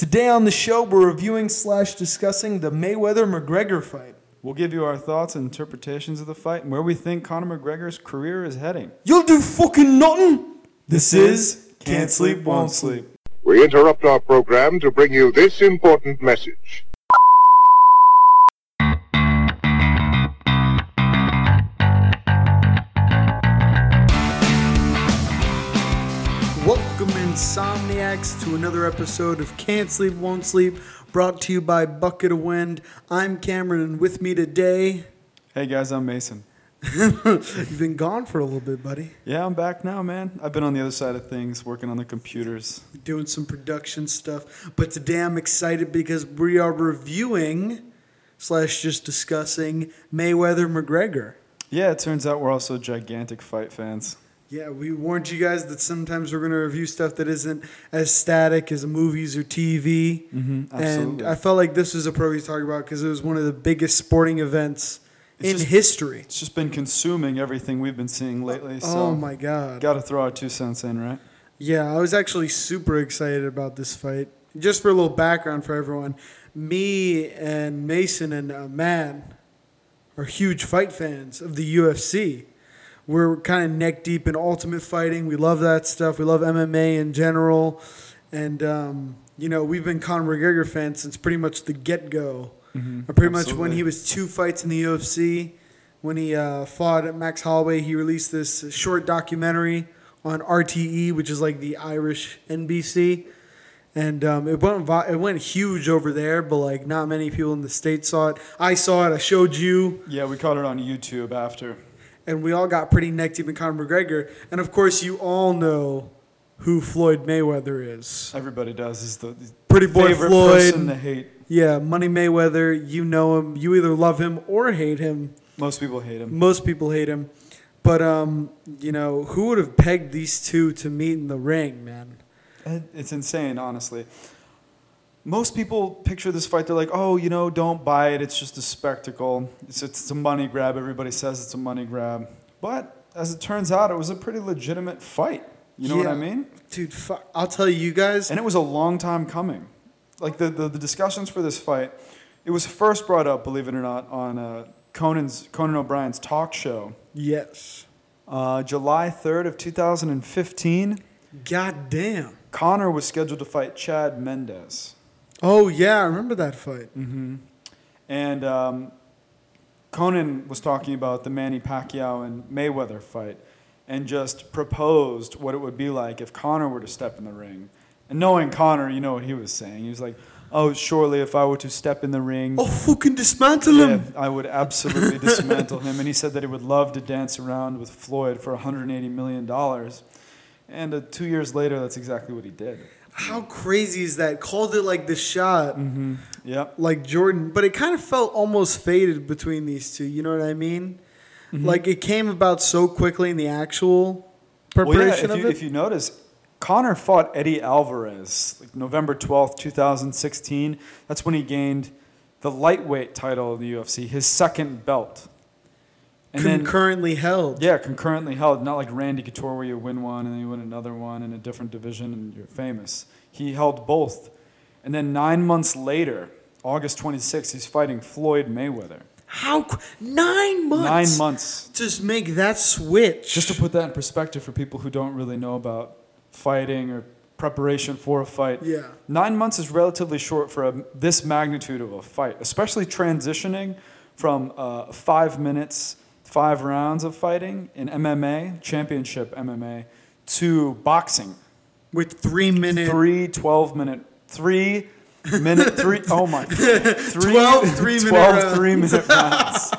Today on the show, we're reviewing slash discussing the Mayweather McGregor fight. We'll give you our thoughts and interpretations of the fight and where we think Conor McGregor's career is heading. You'll do fucking nothing. This is Can't Sleep, Won't Sleep. We interrupt our program to bring you this important message. Another episode of Can't Sleep, Won't Sleep, brought to you by Bucket of Wind. I'm Cameron, and with me today, Hey guys, I'm Mason. you've been gone for a little bit, buddy, Yeah, I'm back now, man. I've been on the other side of things, working on the computers. doing some production stuff. But today I'm excited because we are reviewing slash just discussing Mayweather McGregor. Yeah, it turns out we're also gigantic fight fans. Yeah, we warned you guys that sometimes we're going to review stuff that isn't as static as movies or TV. Mm-hmm, And. I felt like this was appropriate to talk about because it was one of the biggest sporting events It's in just- history. It's just been consuming everything we've been seeing lately. So oh my God. Got to throw our two cents in, right? Yeah, I was actually super excited about this fight. Just for a little background for everyone, me and Mason and uh, Matt are huge fight fans of the UFC. We're kind of neck deep in ultimate fighting. We love that stuff. We love MMA in general. And, um, you know, we've been Conor McGregor fans since pretty much the get go. Mm-hmm. Pretty much when he was two fights in the UFC, when he uh, fought at Max Holloway, he released this short documentary on RTE, which is like the Irish NBC, and um, it went it went huge over there, but like not many people in the states saw it. I saw it. I showed you, Yeah, we caught it on YouTube after. And we all got pretty neck deep in Conor McGregor. And of course, you all know who Floyd Mayweather is. Everybody does. He's the the Pretty boy favorite Floyd. person to hate. Yeah, Money Mayweather. You know him. You either love him or hate him. Most people hate him. Most people hate him. But um, you know, who would have pegged these two to meet in the ring, man? It's insane, honestly. Most people picture this fight, they're like, oh, you know, don't buy it. It's just a spectacle. It's, it's a money grab. Everybody says it's a money grab. But as it turns out, it was a pretty legitimate fight. You know what I mean? Dude, fuck, I'll tell you, you guys. And it was a long time coming. Like the, the, the discussions for this fight, it was first brought up, believe it or not, on uh, Conan's, Conan O'Brien's talk show. Yes. Uh, July 3rd of 2015, God damn. Conor was scheduled to fight Chad Mendes. Oh yeah, I remember that fight. Mm-hmm. And um, Conan was talking about the Manny Pacquiao and Mayweather fight and just proposed what it would be like if Conor were to step in the ring. And knowing Conor, you know what he was saying. He was like, oh, surely if I were to step in the ring, Oh, fucking dismantle yeah, him. I would absolutely dismantle him. And he said that he would love to dance around with Floyd for $180 million. And uh, two years later, that's exactly what he did. How crazy is that? Called it like the shot, Mm-hmm. Yep. like Jordan, but it kind of felt almost faded between these two. You know what I mean? Mm-hmm. Like it came about so quickly in the actual Well, yeah, preparation if of you, it. if you notice, Conor fought Eddie Alvarez like November 12th, 2016. That's when he gained the lightweight title of the UFC, his second belt. And then, concurrently held. yeah, concurrently held, not like Randy Couture where you win one and then you win another one in a different division and you're famous. He held both. And then nine months later, August 26th, he's fighting Floyd Mayweather. How nine months? Nine months. Just make that switch. Just to put that in perspective for people who don't really know about fighting or preparation for a fight. Yeah. Nine months is relatively short for a, this magnitude of a fight, especially transitioning from uh, five minutes, five rounds of fighting in MMA, championship MMA, to boxing. with three minutes. Three 12 minute, three minute, three, oh my, three, 12 three-minute 12 rounds. three minute rounds.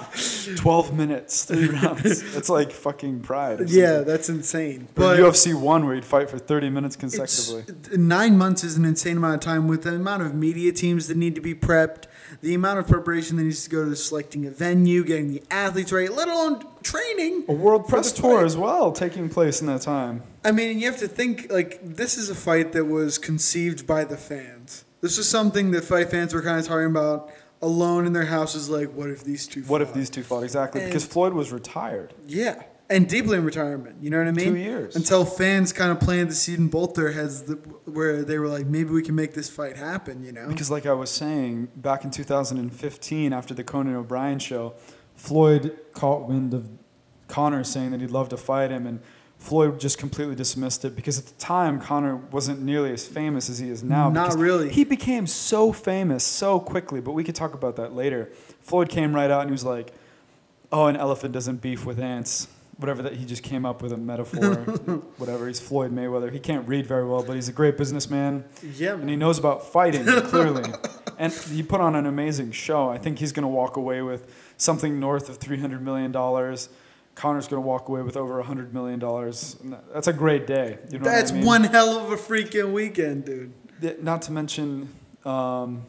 12 minutes, three rounds. That's like fucking pride. Yeah, that's insane. But But UFC one where you'd fight for 30 minutes consecutively. Uh, nine months is an insane amount of time with the amount of media teams that need to be prepped, the amount of preparation that needs to go to selecting a venue, getting the athletes right, let alone training. A world press tour fight. as well taking place in that time. I mean, you have to think like this is a fight that was conceived by the fans. This is something that fight fans were kind of talking about alone in their houses. Like, what if these two? What if these two fought exactly? Because Floyd was retired. Yeah, and deeply in retirement. You know what I mean? Two years. until fans kind of planted the seed in both their heads, that, where they were like, maybe we can make this fight happen. You know? Because, like I was saying, back in 2015, after the Conan O'Brien show, Floyd caught wind of Conor saying that he'd love to fight him, and Floyd just completely dismissed it because at the time Conor wasn't nearly as famous as he is now. Not really. He became so famous so quickly, but we could talk about that later. Floyd came right out and he was like, "Oh, an elephant doesn't beef with ants." Whatever that he just came up with a metaphor. whatever. He's Floyd Mayweather. He can't read very well, but he's a great businessman yeah, and he knows about fighting clearly. and he put on an amazing show. I think he's going to walk away with something north of three hundred million dollars. Conor's going to walk away with over hundred million dollars. That's a great day. You know what I That's mean? one hell of a freaking weekend, dude. Not to mention, um,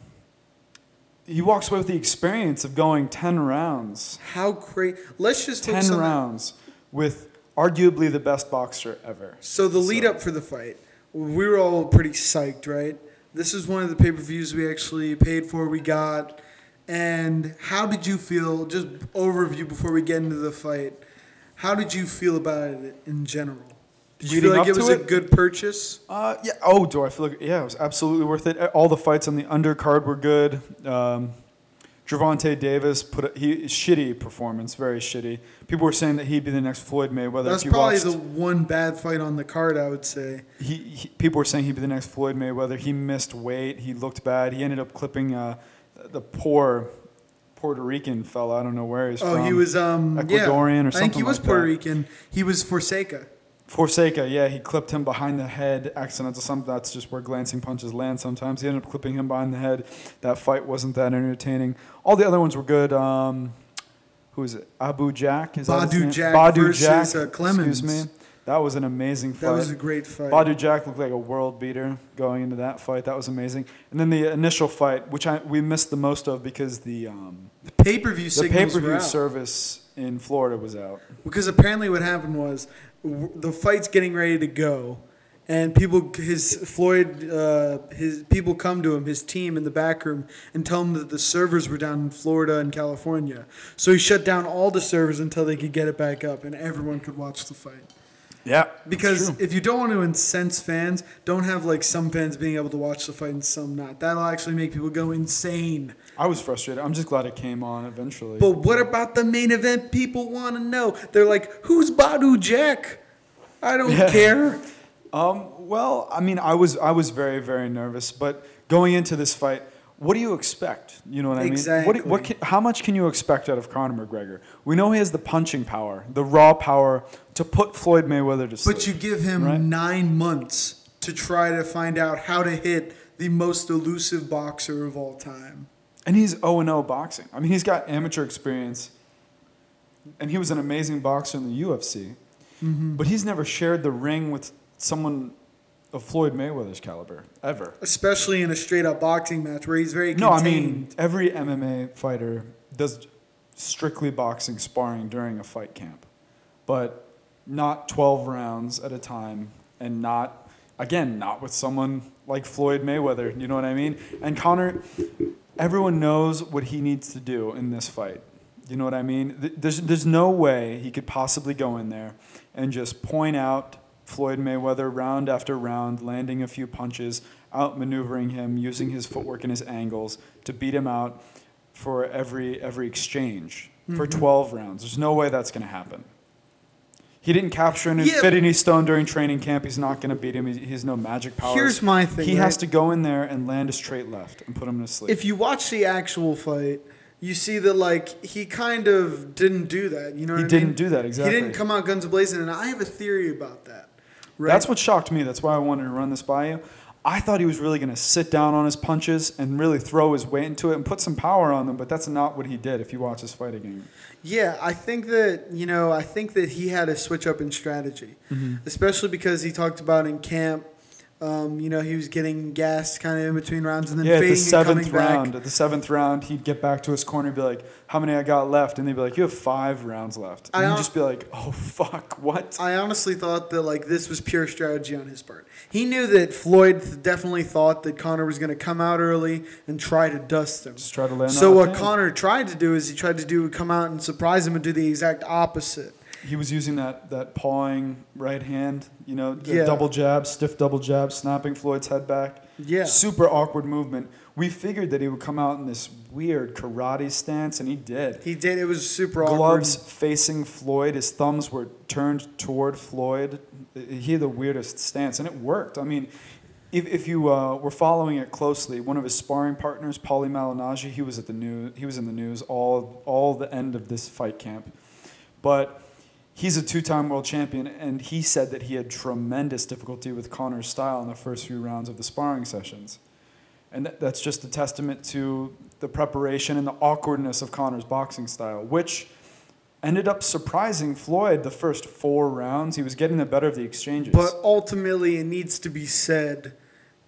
he walks away with the experience of going ten rounds. How great! Let's just Ten focus on rounds with arguably the best boxer ever. So the lead So- up for the fight, we were all pretty psyched, right? This is one of the pay per views we actually paid for. We got, and how did you feel? Just overview before we get into the fight. How did you feel about it in general? Did you feel like it was to a good purchase? Uh, yeah. Oh, do I feel like yeah, it was absolutely worth it. All the fights on the undercard were good. Um, Gervonta Davis put a, he shitty performance, very shitty. People were saying that he'd be the next Floyd Mayweather. That's if you probably watched, the one bad fight on the card, I would say. he, he, people were saying he'd be the next Floyd Mayweather. He missed weight. He looked bad. He ended up clipping uh, the poor Puerto Rican fella. I don't know where he's Oh, from. Oh, he was um Ecuadorian yeah, or something. I think he was like Puerto that. Rican. He was Fonseca. Fonseca, yeah, he clipped him behind the head. Accidental, some that's just where glancing punches land. Sometimes he ended up clipping him behind the head. That fight wasn't that entertaining. All the other ones were good. Um, who is it? Abu Jack. Is Badou? Jack Badou versus, Jack. uh, Clemens. Excuse me. That was an amazing fight. That was a great fight. Badou Jack looked like a world beater going into that fight. That was amazing. And then the initial fight, which I, we missed the most of because the um, Pay per view the pay per view service in Florida was out. Because apparently, what happened was w- the fight's getting ready to go, and people, his Floyd, uh, his people come to him, his team in the back room, and tell him that the servers were down in Florida and California. So he shut down all the servers until they could get it back up, and everyone could watch the fight. Yeah, Because if you don't want to incense fans, don't have like some fans being able to watch the fight and some not. That'll actually make people go insane. I was frustrated. I'm just glad it came on eventually. But what about the main event? People want to know. They're like, "Who's Badou Jack?" I don't Yeah. care. Um, well, I mean, I was I was very very nervous, but going into this fight, what do you expect? You know what I mean? Exactly. what can, how much can you expect out of Conor McGregor? We know he has the punching power, the raw power to put Floyd Mayweather to sleep. But you give him Right. nine months to try to find out how to hit the most elusive boxer of all time. And he's 0 0 boxing. I mean, he's got amateur experience, and he was an amazing boxer in the UFC. Mm-hmm. But he's never shared the ring with someone of Floyd Mayweather's caliber ever. Especially in a straight up boxing match where he's very good. No, I mean every MMA fighter does strictly boxing sparring during a fight camp, but not 12 rounds at a time, and not again not with someone like Floyd Mayweather. You know what I mean? And Conor, everyone knows what he needs to do in this fight. You know what I mean? There's there's no way he could possibly go in there and just point out Floyd Mayweather round after round, landing a few punches, outmaneuvering him, using his footwork and his angles to beat him out for every every exchange for mm-hmm. 12 rounds. There's no way that's going to happen. He didn't capture an Yeah. infinity stone during training camp. He's not going to beat him. He, has no magic powers. Here's my thing, He has to go in there and land a straight left and put him to sleep. if you watch the actual fight, you see that like he kind of didn't do that. You know what He didn't mean? do that, exactly. He didn't come out guns blazing, and I have a theory about that. Right? That's what shocked me. That's why I wanted to run this by you. I thought he was really going to sit down on his punches and really throw his weight into it and put some power on them, but that's not what he did if you watch his fight again. Yeah, I think that you know, I think that he had a switch up in strategy, Mm-hmm. especially because he talked about in camp. Um, you know, he was getting gas kind of in between rounds and then Yeah, at the fading and seventh coming back. round, at the seventh round, he'd get back to his corner and be like, "How many I got left?" And they'd be like, "You have five rounds left." And he'd just be like, "Oh fuck, what?" I honestly thought that like this was pure strategy on his part. He knew that Floyd definitely thought that Conor was going to come out early and try to dust him. Just try to land So what the. Conor tried to do is he tried to do come out and surprise him and do the exact opposite. He was using that, that pawing right hand, you know, the Yeah. double jab, stiff double jab, snapping Floyd's head back. Yeah. Super awkward movement. We figured that he would come out in this weird karate stance, and he did. He did. It was super awkward. Gloves facing Floyd. His thumbs were turned toward Floyd. He had the weirdest stance, and it worked. I mean, if, if you uh, were following it closely, one of his sparring partners, Paulie Malignaggi, he was at the news. He was in the news all all the end of this fight camp, but he's a two-time world champion, and he said that he had tremendous difficulty with Conor's style in the first few rounds of the sparring sessions, and that, that's just a testament to the preparation and the awkwardness of Conor's boxing style, which ended up surprising Floyd the first four rounds. He was getting the better of the exchanges. But ultimately, it needs to be said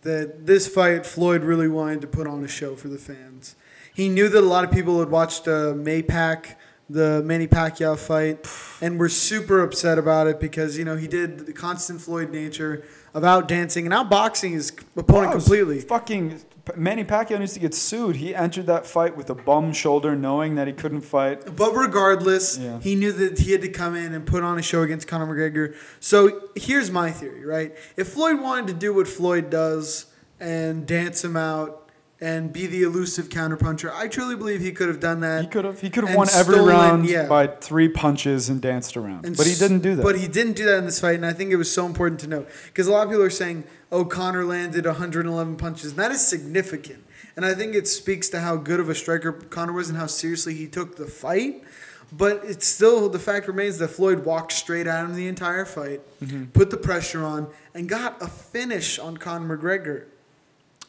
that this fight, Floyd really wanted to put on a show for the fans. He knew that a lot of people had watched a uh, Maypac, the Manny Pacquiao fight, and we're super upset about it because, you know, he did the constant Floyd nature of out dancing and out boxing his opponent Wow, completely. Fucking Manny Pacquiao needs to get sued. He entered that fight with a bum shoulder, knowing that he couldn't fight. But regardless, Yeah. he knew that he had to come in and put on a show against Conor McGregor. So here's my theory, right? If Floyd wanted to do what Floyd does and dance him out and be the elusive counterpuncher, I truly believe he could have done that. He could have. He could have won every stolen- round yeah. by three punches and danced around. And but he didn't do that. But he didn't do that in this fight, and I think it was so important to note because a lot of people are saying, "Oh, Conor landed 111 punches," and that is significant. And I think it speaks to how good of a striker Conor was and how seriously he took the fight. But it's still the fact remains that Floyd walked straight at him the entire fight, Mm-hmm. put the pressure on, and got a finish on Conor McGregor.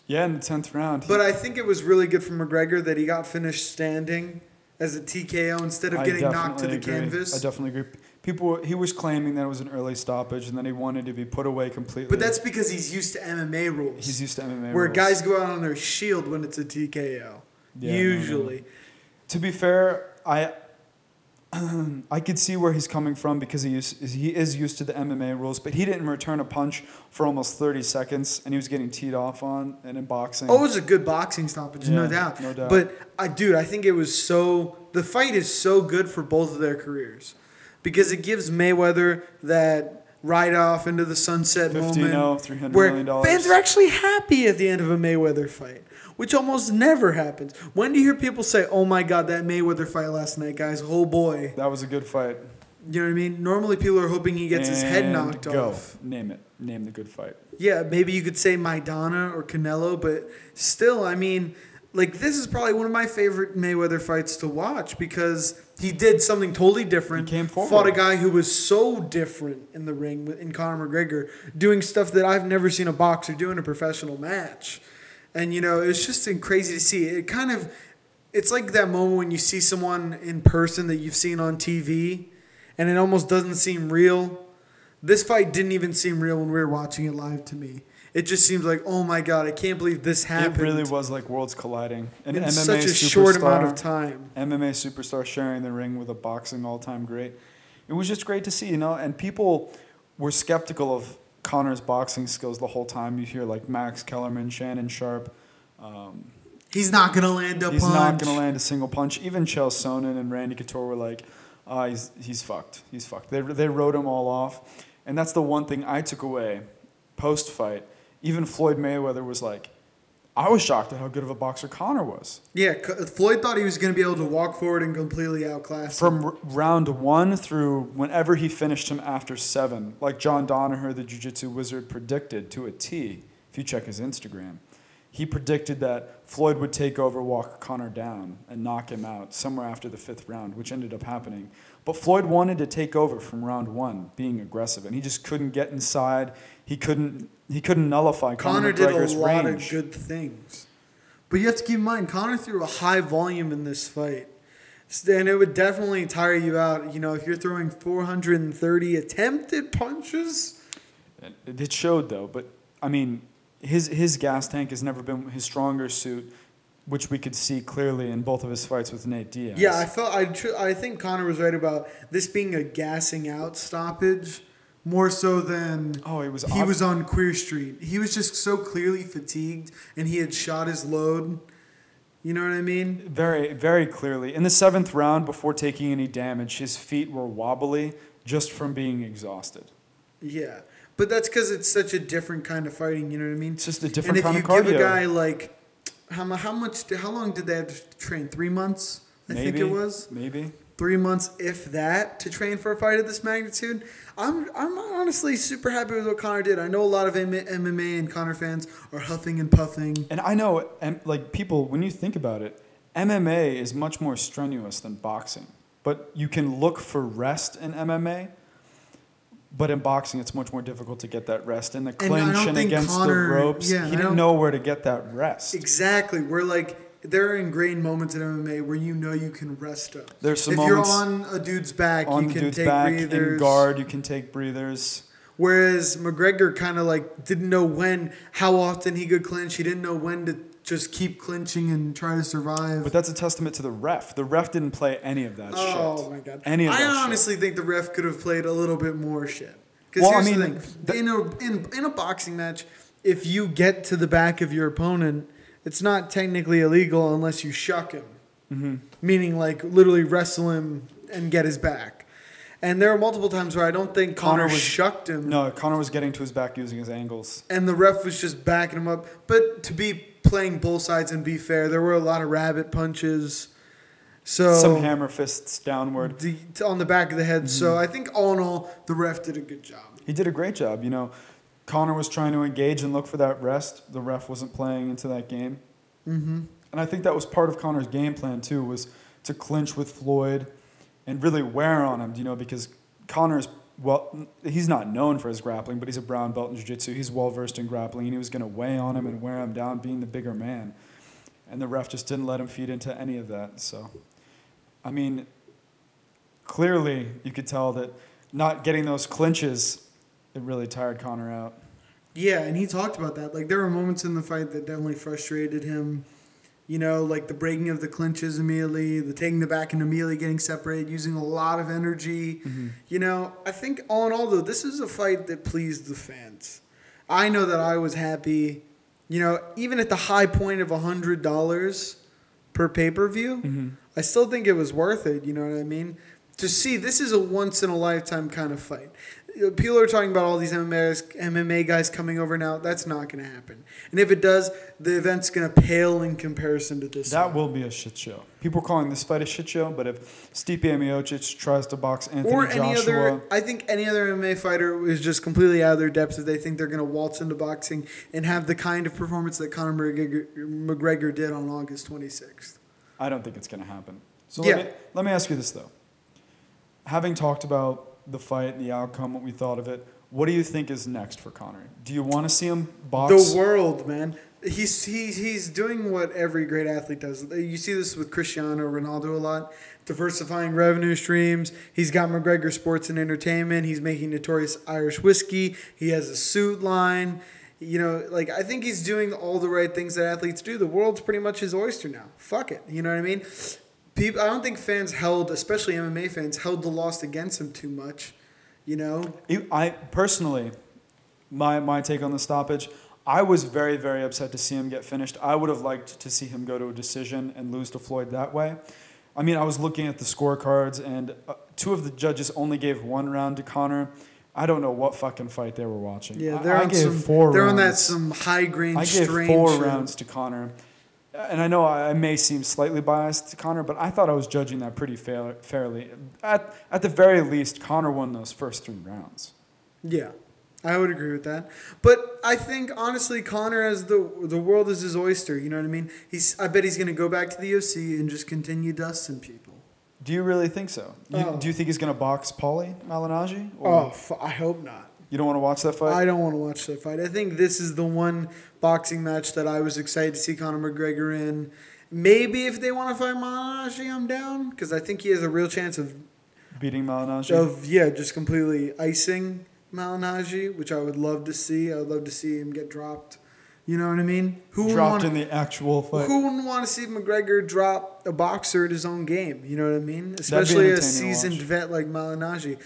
Yeah, in the tenth round. But I think it was really good for McGregor that he got finished standing as a TKO instead of I getting knocked to the agree. canvas. I definitely agree. People, he was claiming that it was an early stoppage and then he wanted to be put away completely. But that's because he's used to MMA rules. he's used to MMA. Rules. Where rules. guys go out on their shield when it's a TKO. Yeah, no, no. usually. To be fair, I I could see where he's coming from because he is, he is used to the MMA rules, but he didn't return a punch for almost 30 seconds, and he was getting teed off on and in boxing. Oh, it was a good boxing stoppage, no doubt. no doubt. But I, dude, I think it was so. The fight is so good for both of their careers because it gives Mayweather that ride off into the sunset 50 moment $300 where dollars. fans are actually happy at the end of a Mayweather fight, which almost never happens. When do you hear people say, "Oh my God, that Mayweather fight last night, guys! Oh boy." That was a good fight. You know what I mean? Normally, people are hoping he gets his head knocked go. off. Name it. Name the good fight. Yeah, maybe you could say Maidana or Canelo, but still, I mean, like this is probably one of my favorite Mayweather fights to watch because he did something totally different. He came forward. Fought a guy who was so different in the ring with- in Conor McGregor, doing stuff that I've never seen a boxer do in a professional match. And you know, it's just crazy to see. It kind of it's like that moment when you see someone in person that you've seen on TV and it almost doesn't seem real. This fight didn't even seem real when we were watching it live to me. It just seems like, oh my god, I can't believe this happened It really was like worlds colliding. An in MMA such a superstar, short amount of time. MMA superstar sharing the ring with a boxing all-time great. It was just great to see, you know. And people were skeptical of Conor's boxing skills the whole time. You hear like Max Kellerman, Shannon Sharpe. Um, He's not gonna land a he's punch. He's not going to land a single punch. Even Chael Sonnen and Randy Couture were like, ah, he's, he's fucked. He's fucked. They, they wrote him all off. And that's the one thing I took away post fight. Even Floyd Mayweather was like, I was shocked at how good of a boxer Conor was. Yeah, Floyd thought he was gonna be able to walk forward and completely outclass him. From r- round one through whenever he finished him after seven, like John Danaher, the Jiu Jitsu wizard, predicted to a T, if you check his Instagram. He predicted that Floyd would take over, walk Conor down, and knock him out somewhere after the fifth round, which ended up happening. But Floyd wanted to take over from round one, being aggressive, and he just couldn't get inside. He couldn't. He couldn't nullify Connor Conor, did a lot range. of good things. But you have to keep in mind, Conor threw a high volume in this fight. And it would definitely tire you out. You know, if you're throwing 430 attempted punches. It it showed though, but I mean, his his gas tank has never been his stronger suit, which we could see clearly in both of his fights with Nate Diaz. Yeah, I felt I tr- I think Conor was right about this being a gassing out stoppage more so than oh, he was he ob- was on Queer Street. He was just so clearly fatigued and he had shot his load. You know what I mean? very very clearly in the seventh round before taking any damage. His feet were wobbly, just from being exhausted. Yeah, but that's because it's such a different kind of fighting. You know what I mean? It's just a different and kind if of you cardio. give a guy like how how much how long did they have to train? Three months, I think Maybe, it was maybe. Three months, if that, to train for a fight of this magnitude. I'm I'm honestly super happy with what Conor did. I know a lot of M- MMA and Conor fans are huffing and puffing. And I know, like people, when you think about it, MMA is much more strenuous than boxing. But you can look for rest in MMA. But in boxing, it's much more difficult to get that rest. In the clinch don't and, against Conor- the ropes, yeah, he didn't know where to get that rest. Exactly, we're like there are ingrained moments in MMA where you know you can rest up. There's some if moments you're on a dude's back, on you can dude's take back breathers. in guard, you can take breathers. Whereas McGregor kind of like didn't know when, how often he could clinch. He didn't know when to just keep clinching and try to survive. But that's a testament to the ref. The ref didn't play any of that oh shit. Oh my god! Any of I that shit. honestly think the ref could have played a little bit more shit. Because Well, I mean, the thing: th- in a in, in a boxing match, if you get to the back of your opponent, it's not technically illegal unless you shuck him. Mm-hmm. Meaning, like literally wrestle him and get his back. And there are multiple times where I don't think Connor, Conor was- shucked him. No, Conor was getting to his back using his angles. and the ref was just backing him up. But to be playing both sides and be fair, there were a lot of rabbit punches. So Some hammer fists downward. the, on the back of the head. Mm-hmm. So I think all in all, the ref did a good job. He did a great job. You know, Conor was trying to engage and look for that rest. The ref wasn't playing into that game. Mm-hmm. And I think that was part of Conor's game plan too, was to clinch with Floyd and really wear on him. You know, because Conor's well, he's not known for his grappling, but he's a brown belt in jiu-jitsu. He's well versed in grappling, and he was going to weigh on him and wear him down, being the bigger man. And the ref just didn't let him feed into any of that. So, I mean, clearly you could tell that not getting those clinches, it really tired Conor out. Yeah, and he talked about that. Like there were moments in the fight that definitely frustrated him. You know, like the breaking of the clinches immediately, the taking the back and immediately getting separated, using a lot of energy. Mm-hmm. You know, I think all in all though, this is a fight that pleased the fans. I know that I was happy. You know, even at the high point of a hundred dollars per pay per view, mm-hmm. I still think it was worth it. You know what I mean? To see this is a once in a lifetime kind of fight. People are talking about all these MMA, MMA guys coming over now. That's not going to happen. And if it does, the event's going to pale in comparison to this. That one. will be a shit show. People are calling this fight a shit show, but if Stipe Miocic tries to box Anthony or any Joshua, other, I think any other MMA fighter is just completely out of their depth if they think they're going to waltz into boxing and have the kind of performance that Conor McGregor, McGregor did on August 26th. I don't think it's going to happen. So Yeah. let, me, let me ask you this though. Having talked about the fight, and the outcome, what we thought of it, what do you think is next for Conor? Do you want to see him box? The world, man. He's, he's, he's doing what every great athlete does. You see this with Cristiano Ronaldo a lot. Diversifying revenue streams. He's got McGregor Sports and Entertainment. He's making notorious Irish whiskey. He has a suit line. You know, like I think he's doing all the right things that athletes do. The world's pretty much his oyster now. Fuck it. You know what I mean? People, I don't think fans held, especially MMA fans, held the loss against him too much. You know, You- I personally, my my take on the stoppage, I was very very upset to see him get finished. I would have liked to see him go to a decision and lose to Floyd that way. I mean, I was looking at the scorecards, and uh, two of the judges only gave one round to Conor. I don't know what fucking fight they were watching. yeah, they're I, on gave some. four they're on that some high grain. I gave four shit. rounds to Conor. And I know I may seem slightly biased to Conor, but I thought I was judging that pretty fair, fairly. At, at the very least, Conor won those first three rounds. Yeah, I would agree with that. But I think honestly, Conor as the the world is his oyster. You know what I mean? He's. I bet he's gonna go back to the UFC and just continue dusting people. Do you really think so? You, Oh. Do you think he's going to box Paulie Malignaggi? Or Oh, f- I hope not. You don't want to watch that fight? I don't want to watch that fight. I think this is the one boxing match that I was excited to see Conor McGregor in. Maybe if they want to fight Malignaggi, I'm down because I think he has a real chance of Beating Malignaggi? of yeah, just completely icing Malignaggi, which I would love to see. I would love to see him get dropped. You know what I mean? Who Dropped wanna- in the actual fight. Who wouldn't want to see McGregor drop a boxer at his own game? You know what I mean? Especially a seasoned vet like Malignaggi.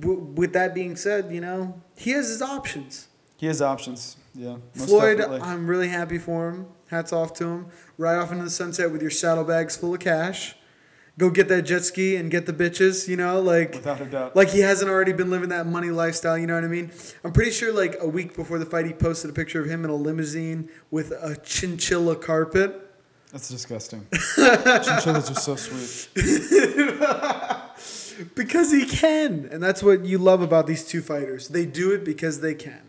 W- with that being said, you know he has his options. He has options. Yeah. Most Floyd, definitely. I'm really happy for him. Hats off to him. Right off into the sunset with your saddlebags full of cash. Go get that jet ski and get the bitches, you know, like Without a doubt. like he hasn't already been living that money lifestyle, you know what I mean? I'm pretty sure like a week before the fight he posted a picture of him in a limousine with a chinchilla carpet. That's disgusting. Chinchillas are so sweet. Because he can. And that's what you love about these two fighters. They do it because they can.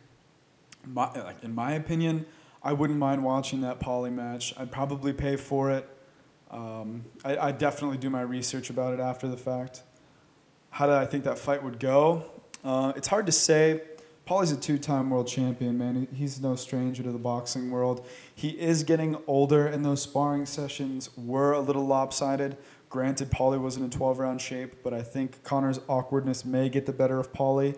My, like in my opinion, I wouldn't mind watching that Paulie match. I'd probably pay for it. Um, I, I definitely do my research about it after the fact. How did I think that fight would go? Uh, it's hard to say. Paulie's a two-time world champion, man. He, he's no stranger to the boxing world. He is getting older, and those sparring sessions were a little lopsided. Granted, Paulie wasn't in a 12-round shape, but I think Conor's awkwardness may get the better of Paulie.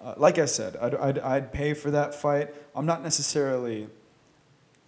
Uh, like I said, I'd, I'd, I'd pay for that fight. I'm not necessarily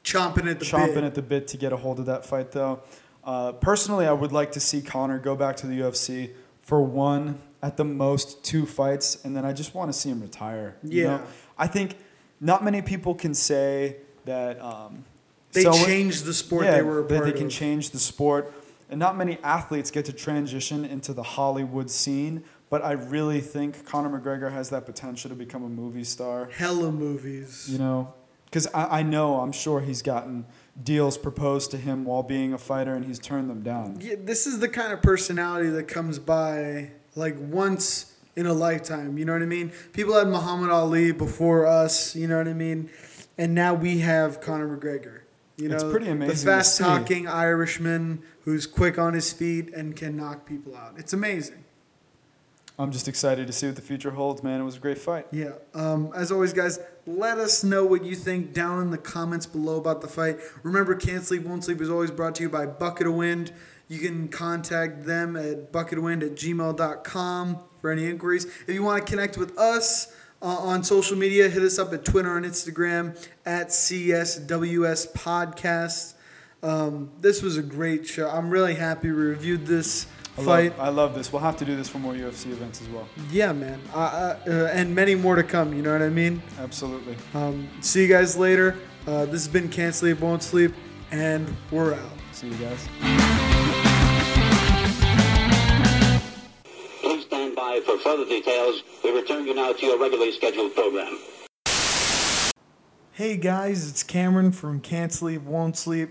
Chomping at the chomping bit. at the bit to get a hold of that fight, though. Uh, personally, I would like to see Conor go back to the UFC for one, at the most two fights, and then I just want to see him retire. you Yeah. know? I think not many people can say that um, They so- changed the sport yeah, they were a that part they can of. change the sport, and not many athletes get to transition into the Hollywood scene. But I really think Conor McGregor has that potential to become a movie star. Hella movies. You know, because I, I know I'm sure he's gotten deals proposed to him while being a fighter, and he's turned them down. Yeah, this is the kind of personality that comes by like once in a lifetime. You know what I mean? People had Muhammad Ali before us. You know what I mean? And now we have Conor McGregor. You know, It's pretty amazing The fast talking Irishman who's quick on his feet and can knock people out. It's amazing. I'm just excited to see what the future holds, man. It was a great fight. Yeah. Um, as always, guys, let us know what you think down in the comments below about the fight. Remember, Can't Sleep, Won't Sleep is always brought to you by Bucket of Wind. You can contact them at bucketofwind at gmail.com for any inquiries. If you want to connect with us uh, on social media, hit us up at Twitter and Instagram at CSWS Podcast. Um, this was a great show. I'm really happy we reviewed this I fight. love, I love this. We'll have to do this for more UFC events as well. Yeah, man. Uh, uh, uh, and many more to come, you know what I mean? Absolutely. Um, see you guys later. Uh, this has been Can't Sleep, Won't Sleep, and we're out. See you guys. Please stand by for further details. We return you now to your regularly scheduled program. Hey guys, it's Cameron from Can't Sleep, Won't Sleep.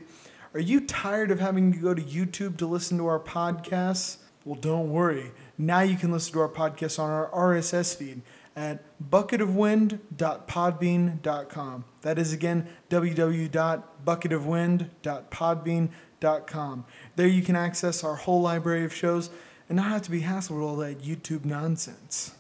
Are you tired of having to go to YouTube to listen to our podcasts? Well, don't worry. Now you can listen to our podcast on our RSS feed at bucketofwind.podbean.com. That is again www.bucketofwind.podbean.com. There you can access our whole library of shows and not have to be hassled with all that YouTube nonsense.